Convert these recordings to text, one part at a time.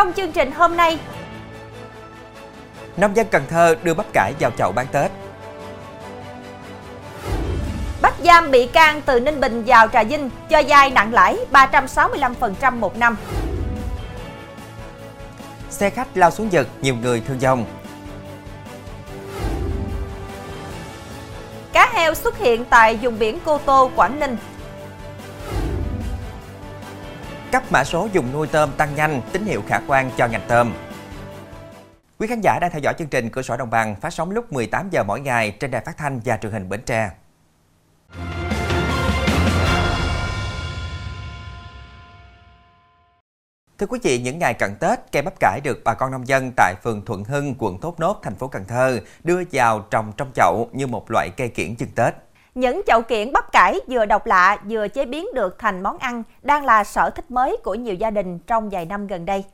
Trong chương trình hôm nay, nông dân Cần Thơ đưa bắp cải vào chậu bán Tết. bắt giam bị can từ Ninh Bình vào Trà Vinh cho vay nặng lãi 365% một năm. Xe khách lao xuống giật, nhiều người thương vong. Cá heo xuất hiện tại vùng biển Cô Tô, Quảng Ninh. Cấp mã số dùng nuôi tôm tăng nhanh, tín hiệu khả quan cho ngành tôm. Quý khán giả đang theo dõi chương trình Cửa sổ Đồng bằng phát sóng lúc 18 giờ mỗi ngày trên đài phát thanh và truyền hình Bến Tre. Thưa quý vị, những ngày cận Tết, cây bắp cải được bà con nông dân tại phường Thuận Hưng, quận Thốt Nốt, thành phố Cần Thơ đưa vào trồng trong chậu như một loại cây kiển chưng Tết. Những chậu kiển bắp cải vừa độc lạ vừa chế biến được thành món ăn đang là sở thích mới của nhiều gia đình trong vài năm gần đây.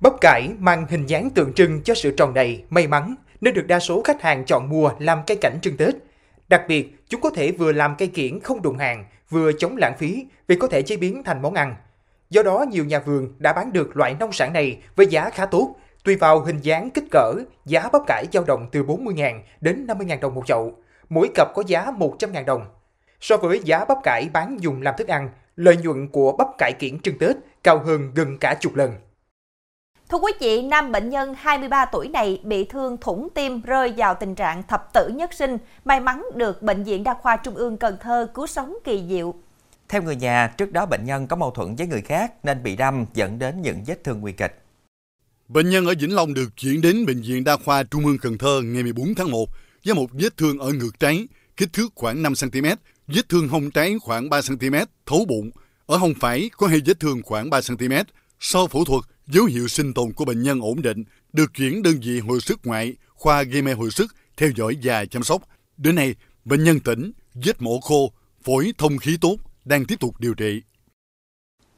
Bắp cải mang hình dáng tượng trưng cho sự tròn đầy, may mắn nên được đa số khách hàng chọn mua làm cây cảnh trưng Tết. Đặc biệt, chúng có thể vừa làm cây kiển không đụng hàng, vừa chống lãng phí vì có thể chế biến thành món ăn. Do đó, nhiều nhà vườn đã bán được loại nông sản này với giá khá tốt. Tùy vào hình dáng kích cỡ, giá bắp cải dao động từ 40.000 đến 50.000 đồng một chậu. Mỗi cặp có giá 100.000 đồng. So với giá bắp cải bán dùng làm thức ăn, lợi nhuận của bắp cải kiển trưng Tết cao hơn gần cả chục lần. Thưa quý vị, nam bệnh nhân 23 tuổi này bị thương thủng tim rơi vào tình trạng thập tử nhất sinh, may mắn được Bệnh viện Đa khoa Trung ương Cần Thơ cứu sống kỳ diệu. Theo người nhà, trước đó bệnh nhân có mâu thuẫn với người khác nên bị đâm dẫn đến những vết thương nguy kịch. Bệnh nhân ở Vĩnh Long được chuyển đến Bệnh viện Đa khoa Trung ương Cần Thơ ngày 14 tháng 1 với một vết thương ở ngược trái, kích thước khoảng 5cm, vết thương hông trái khoảng 3cm, thấu bụng. Ở hông phải có hai vết thương khoảng 3cm. Sau phẫu thuật, dấu hiệu sinh tồn của bệnh nhân ổn định, được chuyển đơn vị hồi sức ngoại, khoa gây mê hồi sức, theo dõi và chăm sóc. Đến nay, bệnh nhân tỉnh, vết mổ khô, phổi thông khí tốt, đang tiếp tục điều trị.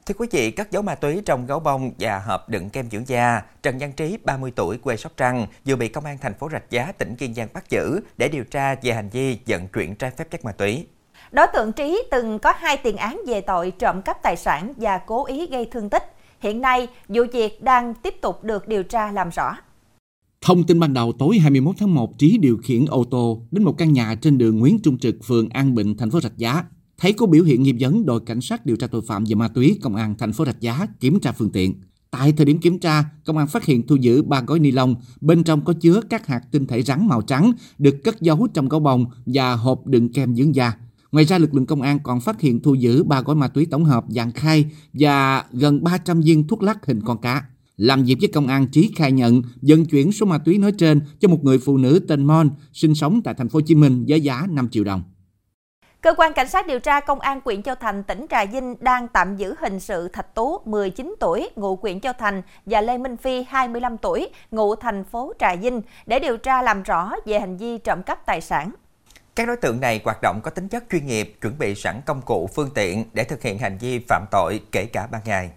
Thưa quý vị, cất dấu ma túy trong gấu bông và hộp đựng kem dưỡng da, Trần Văn Trí, 30 tuổi, quê Sóc Trăng, vừa bị Công an thành phố Rạch Giá, tỉnh Kiên Giang bắt giữ để điều tra về hành vi vận chuyển trái phép chất ma túy. Đối tượng Trí từng có hai tiền án về tội trộm cắp tài sản và cố ý gây thương tích. Hiện nay, vụ việc đang tiếp tục được điều tra làm rõ. Thông tin ban đầu tối 21 tháng 1, Trí điều khiển ô tô đến một căn nhà trên đường Nguyễn Trung Trực, phường An Bình, thành phố Rạch Giá. Thấy có biểu hiện nghi vấn, đội cảnh sát điều tra tội phạm về ma túy công an thành phố Rạch Giá kiểm tra phương tiện. Tại thời điểm kiểm tra, công an phát hiện thu giữ ba gói ni lông, bên trong có chứa các hạt tinh thể rắn màu trắng được cất giấu trong gấu bông và hộp đựng kem dưỡng da. Ngoài ra, lực lượng công an còn phát hiện thu giữ ba gói ma túy tổng hợp dạng khai và gần 300 viên thuốc lắc hình con cá. Làm việc với công an, Trí khai nhận vận chuyển số ma túy nói trên cho một người phụ nữ tên Mon sinh sống tại thành phố Hồ Chí Minh với giá 5 triệu đồng. Cơ quan Cảnh sát điều tra Công an huyện Châu Thành, tỉnh Trà Vinh đang tạm giữ hình sự Thạch Tú, 19 tuổi, ngụ huyện Châu Thành và Lê Minh Phi, 25 tuổi, ngụ thành phố Trà Vinh để điều tra làm rõ về hành vi trộm cắp tài sản. Các đối tượng này hoạt động có tính chất chuyên nghiệp, chuẩn bị sẵn công cụ, phương tiện để thực hiện hành vi phạm tội kể cả ban ngày.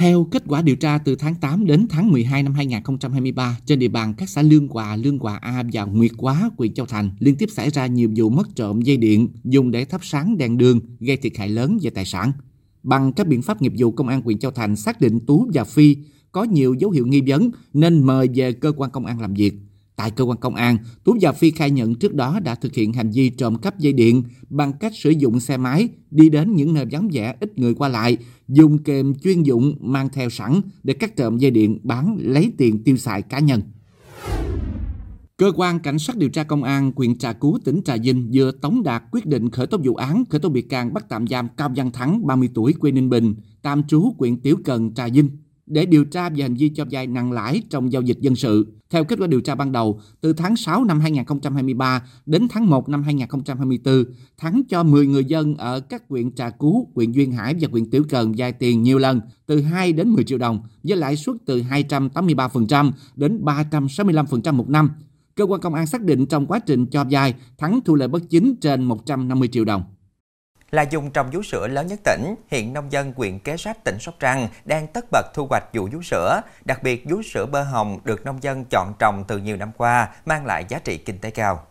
Theo kết quả điều tra từ tháng 8 đến tháng 12 năm 2023, trên địa bàn các xã Lương Hòa, Lương Hòa A và Nguyệt Quá, huyện Châu Thành liên tiếp xảy ra nhiều vụ mất trộm dây điện dùng để thắp sáng đèn đường gây thiệt hại lớn về tài sản. Bằng các biện pháp nghiệp vụ, công an huyện Châu Thành xác định Tú và Phi có nhiều dấu hiệu nghi vấn nên mời về cơ quan công an làm việc. Tại cơ quan công an, Tú và Phi khai nhận trước đó đã thực hiện hành vi trộm cắp dây điện bằng cách sử dụng xe máy đi đến những nơi vắng vẻ ít người qua lại, dùng kềm chuyên dụng mang theo sẵn để cắt trộm dây điện bán lấy tiền tiêu xài cá nhân. Cơ quan Cảnh sát điều tra Công an huyện Trà Cú, tỉnh Trà Vinh vừa tống đạt quyết định khởi tố vụ án, khởi tố bị can bắt tạm giam Cao Văn Thắng, 30 tuổi, quê Ninh Bình, tạm trú huyện Tiểu Cần, Trà Vinh để điều tra về hành vi cho vay nặng lãi trong giao dịch dân sự. Theo kết quả điều tra ban đầu, từ tháng 6 năm 2023 đến tháng 1 năm 2024, Thắng cho 10 người dân ở các huyện Trà Cú, huyện Duyên Hải và huyện Tiểu Cần vay tiền nhiều lần, từ 2 đến 10 triệu đồng, với lãi suất từ 283% đến 365% một năm. Cơ quan công an xác định trong quá trình cho vay, Thắng thu lợi bất chính trên 150 triệu đồng là dùng trồng vú sữa lớn nhất tỉnh, hiện nông dân huyện Kế Sách tỉnh Sóc Trăng đang tất bật thu hoạch vụ vú sữa. Đặc biệt vú sữa bơ hồng được nông dân chọn trồng từ nhiều năm qua, mang lại giá trị kinh tế cao.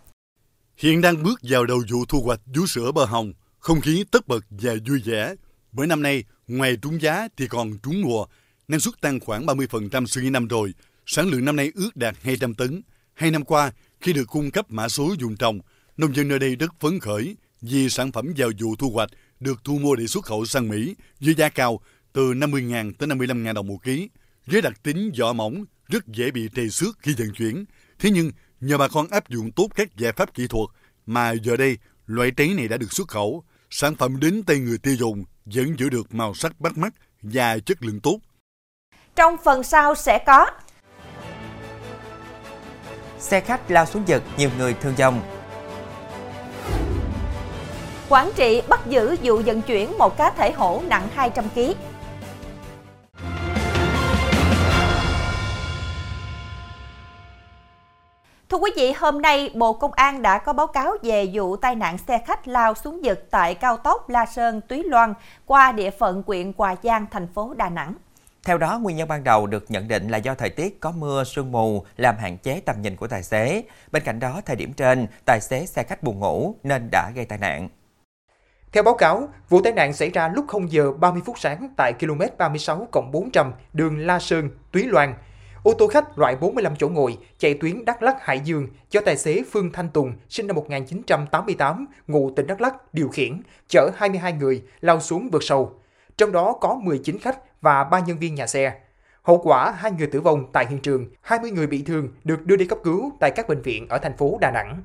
Hiện đang bước vào đầu vụ thu hoạch vú sữa bơ hồng, không khí tất bật và vui vẻ. Bởi năm nay, ngoài trúng giá thì còn trúng mùa. năng suất tăng khoảng 30% so với năm rồi, sản lượng năm nay ước đạt 200 tấn. Hai năm qua, khi được cung cấp mã số dùng trồng, nông dân nơi đây rất phấn khởi vì sản phẩm vào vụ thu hoạch được thu mua để xuất khẩu sang Mỹ với giá cao từ 50.000 tới 55.000 đồng một ký. Với đặc tính vỏ mỏng, rất dễ bị trầy xước khi vận chuyển. Thế nhưng, nhờ bà con áp dụng tốt các giải pháp kỹ thuật mà giờ đây loại trái này đã được xuất khẩu, sản phẩm đến tay người tiêu dùng vẫn giữ được màu sắc bắt mắt và chất lượng tốt. Trong phần sau sẽ có Xe khách lao xuống giật, nhiều người thương vong. Quảng Trị bắt giữ vụ vận chuyển một cá thể hổ nặng 200 kg. Thưa quý vị, hôm nay Bộ Công an đã có báo cáo về vụ tai nạn xe khách lao xuống vực tại cao tốc La Sơn Túy Loan qua địa phận huyện Hòa Giang, thành phố Đà Nẵng. Theo đó, nguyên nhân ban đầu được nhận định là do thời tiết có mưa, sương mù làm hạn chế tầm nhìn của tài xế. Bên cạnh đó, thời điểm trên, tài xế xe khách buồn ngủ nên đã gây tai nạn. Theo báo cáo, vụ tai nạn xảy ra lúc 0 giờ 30 phút sáng tại km 36 400 đường La Sơn, Túy Loan. Ô tô khách loại 45 chỗ ngồi chạy tuyến Đắk Lắk Hải Dương do tài xế Phương Thanh Tùng sinh năm 1988, ngụ tỉnh Đắk Lắk điều khiển, chở 22 người lao xuống vực sâu. Trong đó có 19 khách và 3 nhân viên nhà xe. Hậu quả, hai người tử vong tại hiện trường, 20 người bị thương được đưa đi cấp cứu tại các bệnh viện ở thành phố Đà Nẵng.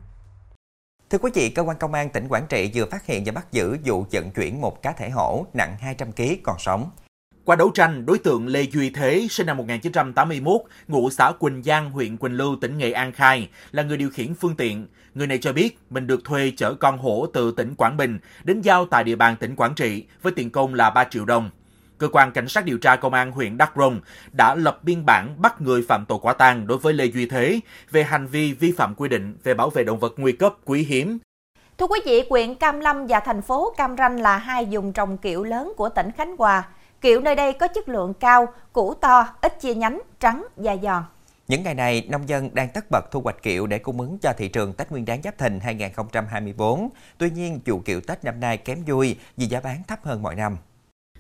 Thưa quý vị, cơ quan công an tỉnh Quảng Trị vừa phát hiện và bắt giữ vụ vận chuyển một cá thể hổ nặng 200 kg còn sống. Qua đấu tranh, đối tượng Lê Duy Thế, sinh năm 1981, ngụ xã Quỳnh Giang, huyện Quỳnh Lưu, tỉnh Nghệ An khai là người điều khiển phương tiện. Người này cho biết mình được thuê chở con hổ từ tỉnh Quảng Bình đến giao tại địa bàn tỉnh Quảng Trị với tiền công là 3 triệu đồng. Cơ quan Cảnh sát điều tra Công an huyện Đắk Rông đã lập biên bản bắt người phạm tội quả tang đối với Lê Duy Thế về hành vi vi phạm quy định về bảo vệ động vật nguy cấp quý hiếm. Thưa quý vị, huyện Cam Lâm và thành phố Cam Ranh là hai vùng trồng kiệu lớn của tỉnh Khánh Hòa. Kiệu nơi đây có chất lượng cao, củ to, ít chia nhánh, trắng và giòn. Những ngày này, nông dân đang tất bật thu hoạch kiệu để cung ứng cho thị trường Tết Nguyên đán Giáp Thìn 2024. Tuy nhiên, vụ kiệu Tết năm nay kém vui vì giá bán thấp hơn mọi năm.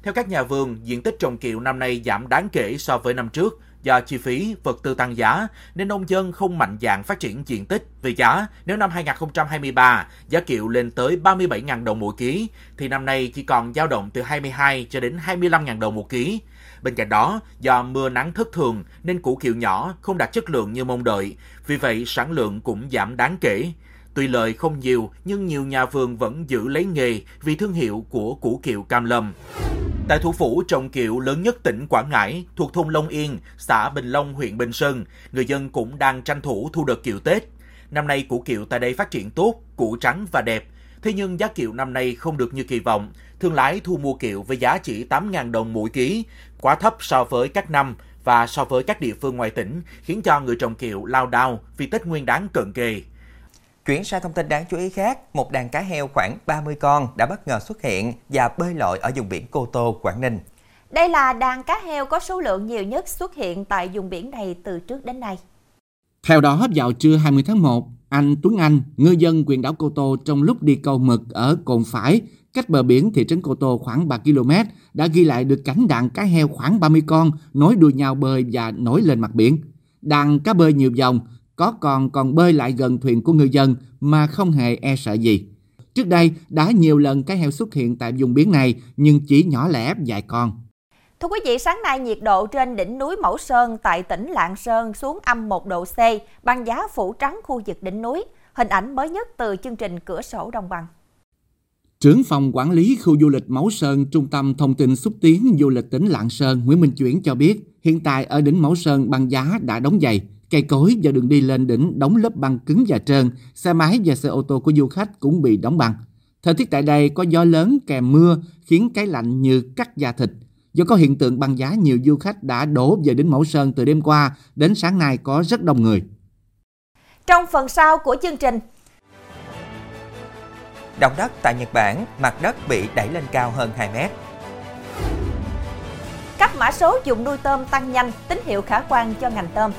Theo các nhà vườn, diện tích trồng kiệu năm nay giảm đáng kể so với năm trước do chi phí vật tư tăng giá nên nông dân không mạnh dạn phát triển diện tích. vì giá, nếu năm 2023 giá kiệu lên tới 37.000 đồng mỗi ký thì năm nay chỉ còn dao động từ 22 cho đến 25.000 đồng một ký. Bên cạnh đó, do mưa nắng thất thường nên củ kiệu nhỏ không đạt chất lượng như mong đợi, vì vậy sản lượng cũng giảm đáng kể. Tuy lợi không nhiều, nhưng nhiều nhà vườn vẫn giữ lấy nghề vì thương hiệu của củ kiệu Cam Lâm. Tại thủ phủ trồng kiệu lớn nhất tỉnh Quảng Ngãi, thuộc thôn Long Yên, xã Bình Long, huyện Bình Sơn, người dân cũng đang tranh thủ thu được kiệu Tết. Năm nay củ kiệu tại đây phát triển tốt, củ trắng và đẹp. Thế nhưng giá kiệu năm nay không được như kỳ vọng. Thương lái thu mua kiệu với giá chỉ 8.000 đồng mỗi ký, quá thấp so với các năm và so với các địa phương ngoài tỉnh, khiến cho người trồng kiệu lao đao vì Tết Nguyên đáng cận kề. Chuyển sang thông tin đáng chú ý khác, một đàn cá heo khoảng 30 con đã bất ngờ xuất hiện và bơi lội ở vùng biển Cô Tô, Quảng Ninh. Đây là đàn cá heo có số lượng nhiều nhất xuất hiện tại vùng biển này từ trước đến nay. Theo đó, vào trưa 20 tháng 1, anh Tuấn Anh, ngư dân quyền đảo Cô Tô trong lúc đi câu mực ở cồn phải, cách bờ biển thị trấn Cô Tô khoảng 3 km, đã ghi lại được cảnh đàn cá heo khoảng 30 con nối đuôi nhau bơi và nổi lên mặt biển. Đàn cá bơi nhiều dòng, có còn còn bơi lại gần thuyền của ngư dân mà không hề e sợ gì. Trước đây đã nhiều lần cá heo xuất hiện tại vùng biển này nhưng chỉ nhỏ lẻ vài con. Thưa quý vị, sáng nay nhiệt độ trên đỉnh núi Mẫu Sơn tại tỉnh Lạng Sơn xuống âm 1 độ C, băng giá phủ trắng khu vực đỉnh núi. Hình ảnh mới nhất từ chương trình Cửa sổ Đồng bằng. Trưởng phòng quản lý khu du lịch Mẫu Sơn, Trung tâm Thông tin xúc tiến du lịch tỉnh Lạng Sơn Nguyễn Minh Chuyển cho biết, hiện tại ở đỉnh Mẫu Sơn băng giá đã đóng dày, cây cối và đường đi lên đỉnh đóng lớp băng cứng và trơn, xe máy và xe ô tô của du khách cũng bị đóng băng. Thời tiết tại đây có gió lớn kèm mưa khiến cái lạnh như cắt da thịt. Do có hiện tượng băng giá, nhiều du khách đã đổ về đỉnh Mẫu Sơn từ đêm qua đến sáng nay có rất đông người. Trong phần sau của chương trình, Động đất tại Nhật Bản, mặt đất bị đẩy lên cao hơn 2 mét. cấp mã số dùng nuôi tôm tăng nhanh, tín hiệu khả quan cho ngành tôm.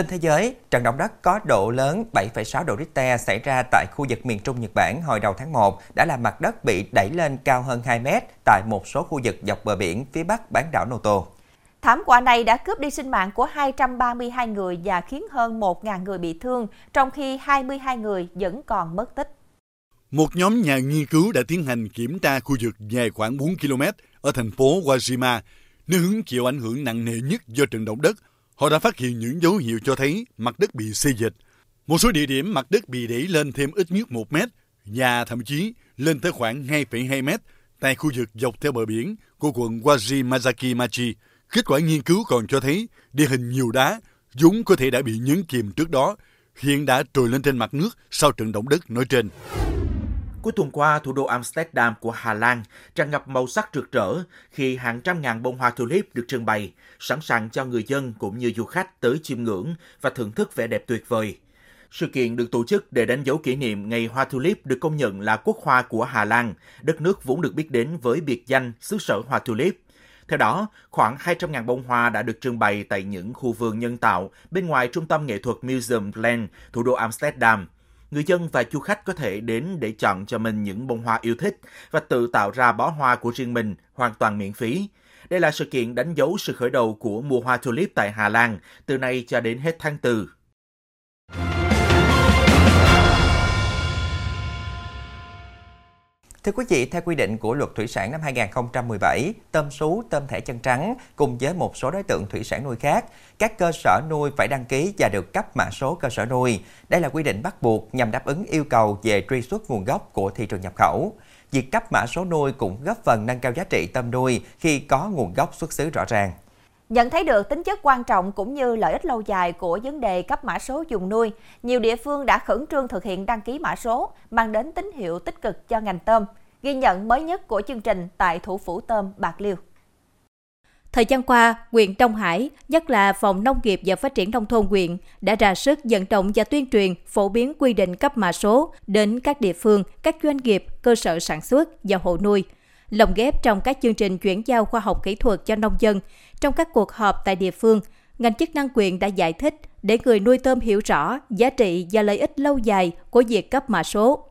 Tin thế giới, trận động đất có độ lớn 7,6 độ Richter xảy ra tại khu vực miền Trung Nhật Bản hồi đầu tháng 1 đã làm mặt đất bị đẩy lên cao hơn 2 mét tại một số khu vực dọc bờ biển phía bắc bán đảo Noto. Thảm họa này đã cướp đi sinh mạng của 232 người và khiến hơn 1.000 người bị thương, trong khi 22 người vẫn còn mất tích. Một nhóm nhà nghiên cứu đã tiến hành kiểm tra khu vực dài khoảng 4 km ở thành phố Wajima, nơi hứng chịu ảnh hưởng nặng nề nhất do trận động đất. Họ đã phát hiện những dấu hiệu cho thấy mặt đất bị xê dịch. Một số địa điểm mặt đất bị đẩy lên thêm ít nhất 1 mét và thậm chí lên tới khoảng 2,2 mét tại khu vực dọc theo bờ biển của quận Wajimazaki Machi. Kết quả nghiên cứu còn cho thấy địa hình nhiều đá vốn có thể đã bị nhấn chìm trước đó, hiện đã trồi lên trên mặt nước sau trận động đất nói trên. Cuối tuần qua, thủ đô Amsterdam của Hà Lan tràn ngập màu sắc rực rỡ khi hàng trăm ngàn bông hoa tulip được trưng bày, sẵn sàng cho người dân cũng như du khách tới chiêm ngưỡng và thưởng thức vẻ đẹp tuyệt vời. Sự kiện được tổ chức để đánh dấu kỷ niệm Ngày Hoa Tulip được công nhận là quốc hoa của Hà Lan, đất nước vốn được biết đến với biệt danh xứ sở hoa tulip. Theo đó, khoảng 200.000 bông hoa đã được trưng bày tại những khu vườn nhân tạo bên ngoài trung tâm nghệ thuật Museum Land, thủ đô Amsterdam. Người dân và du khách có thể đến để chọn cho mình những bông hoa yêu thích và tự tạo ra bó hoa của riêng mình, hoàn toàn miễn phí. Đây là sự kiện đánh dấu sự khởi đầu của mùa hoa tulip tại Hà Lan, từ nay cho đến hết tháng 4. Thưa quý vị, theo quy định của luật thủy sản năm 2017, tôm sú, tôm thẻ chân trắng cùng với một số đối tượng thủy sản nuôi khác, các cơ sở nuôi phải đăng ký và được cấp mã số cơ sở nuôi. Đây là quy định bắt buộc nhằm đáp ứng yêu cầu về truy xuất nguồn gốc của thị trường nhập khẩu. Việc cấp mã số nuôi cũng góp phần nâng cao giá trị tôm nuôi khi có nguồn gốc xuất xứ rõ ràng. Nhận thấy được tính chất quan trọng cũng như lợi ích lâu dài của vấn đề cấp mã số dùng nuôi, nhiều địa phương đã khẩn trương thực hiện đăng ký mã số, mang đến tín hiệu tích cực cho ngành tôm. Ghi nhận mới nhất của chương trình tại thủ phủ tôm Bạc Liêu. Thời gian qua, huyện Đông Hải, nhất là Phòng Nông nghiệp và Phát triển Nông thôn huyện, đã ra sức vận động và tuyên truyền phổ biến quy định cấp mã số đến các địa phương, các doanh nghiệp, cơ sở sản xuất và hộ nuôi. Lồng ghép trong các chương trình chuyển giao khoa học kỹ thuật cho nông dân, trong các cuộc họp tại địa phương, ngành chức năng quyền đã giải thích để người nuôi tôm hiểu rõ giá trị và lợi ích lâu dài của việc cấp mã số,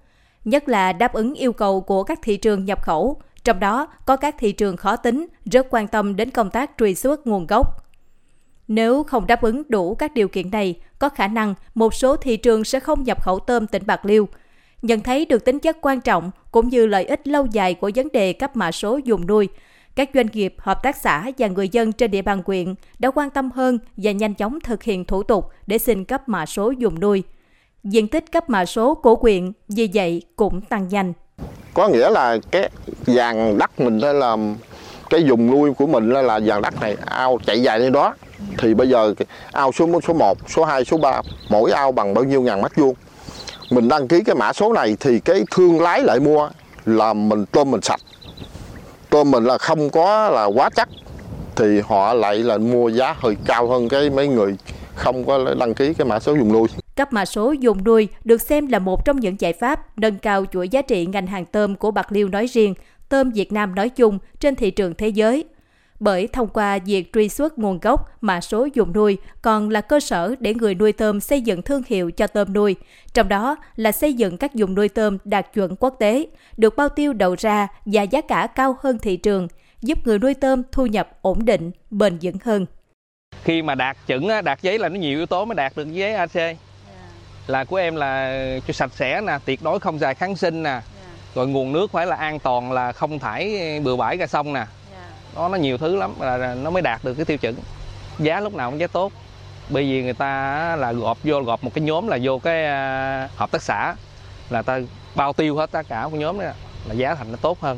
nhất là đáp ứng yêu cầu của các thị trường nhập khẩu, trong đó có các thị trường khó tính rất quan tâm đến công tác truy xuất nguồn gốc. Nếu không đáp ứng đủ các điều kiện này, có khả năng một số thị trường sẽ không nhập khẩu tôm tỉnh Bạc Liêu. Nhận thấy được tính chất quan trọng cũng như lợi ích lâu dài của vấn đề cấp mã số dùng nuôi, các doanh nghiệp, hợp tác xã và người dân trên địa bàn quyện đã quan tâm hơn và nhanh chóng thực hiện thủ tục để xin cấp mã số dùng nuôi. Diện tích cấp mã số của quyện vì vậy cũng tăng nhanh. Có nghĩa là cái vàng đất mình đây là cái dùng nuôi của mình là vàng đất này ao chạy dài lên đó thì bây giờ ao số số 1, số 2, số 3 mỗi ao bằng bao nhiêu ngàn mét vuông mình đăng ký cái mã số này thì cái thương lái lại mua là mình tôm mình sạch tôm mình là không có là quá chắc thì họ lại là mua giá hơi cao hơn cái mấy người không có đăng ký cái mã số dùng nuôi. Cấp mã số dùng nuôi được xem là một trong những giải pháp nâng cao chuỗi giá trị ngành hàng tôm của Bạc Liêu nói riêng, tôm Việt Nam nói chung trên thị trường thế giới. Bởi thông qua việc truy xuất nguồn gốc, mã số dùng nuôi còn là cơ sở để người nuôi tôm xây dựng thương hiệu cho tôm nuôi, trong đó là xây dựng các dùng nuôi tôm đạt chuẩn quốc tế, được bao tiêu đầu ra và giá cả cao hơn thị trường, giúp người nuôi tôm thu nhập ổn định, bền vững hơn. Khi mà đạt chuẩn, đạt giấy là nó nhiều yếu tố mới đạt được giấy AC. Là của em là cho sạch sẽ nè, tuyệt đối không xài kháng sinh nè, rồi nguồn nước phải là an toàn là không thải bừa bãi ra sông nè nó nó nhiều thứ lắm là nó mới đạt được cái tiêu chuẩn. Giá lúc nào cũng giá tốt. Bởi vì người ta là gọp vô gọp một cái nhóm là vô cái à, hợp tác xã. Là ta bao tiêu hết tất cả một nhóm đó là giá thành nó tốt hơn.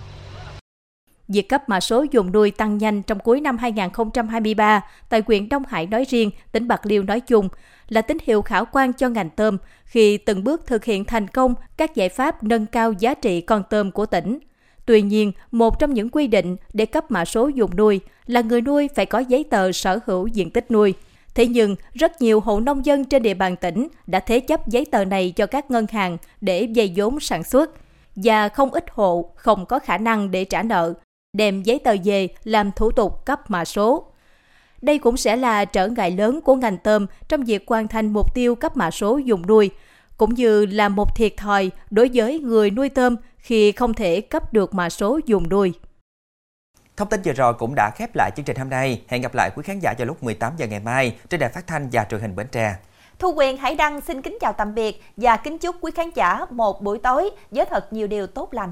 Việc cấp mã số dùng nuôi tăng nhanh trong cuối năm 2023 tại huyện Đông Hải nói riêng, tỉnh Bạc Liêu nói chung là tín hiệu khả quan cho ngành tôm khi từng bước thực hiện thành công các giải pháp nâng cao giá trị con tôm của tỉnh. Tuy nhiên, một trong những quy định để cấp mã số dùng nuôi là người nuôi phải có giấy tờ sở hữu diện tích nuôi. Thế nhưng, rất nhiều hộ nông dân trên địa bàn tỉnh đã thế chấp giấy tờ này cho các ngân hàng để vay vốn sản xuất. Và không ít hộ không có khả năng để trả nợ, đem giấy tờ về làm thủ tục cấp mã số. Đây cũng sẽ là trở ngại lớn của ngành tôm trong việc hoàn thành mục tiêu cấp mã số dùng nuôi, cũng như là một thiệt thòi đối với người nuôi tôm khi không thể cấp được mã số dùng nuôi. Thông tin vừa rồi cũng đã khép lại chương trình hôm nay. Hẹn gặp lại quý khán giả vào lúc 18 giờ ngày mai trên đài phát thanh và truyền hình Bến Tre. Thu Quyền Hải Đăng xin kính chào tạm biệt và kính chúc quý khán giả một buổi tối với thật nhiều điều tốt lành.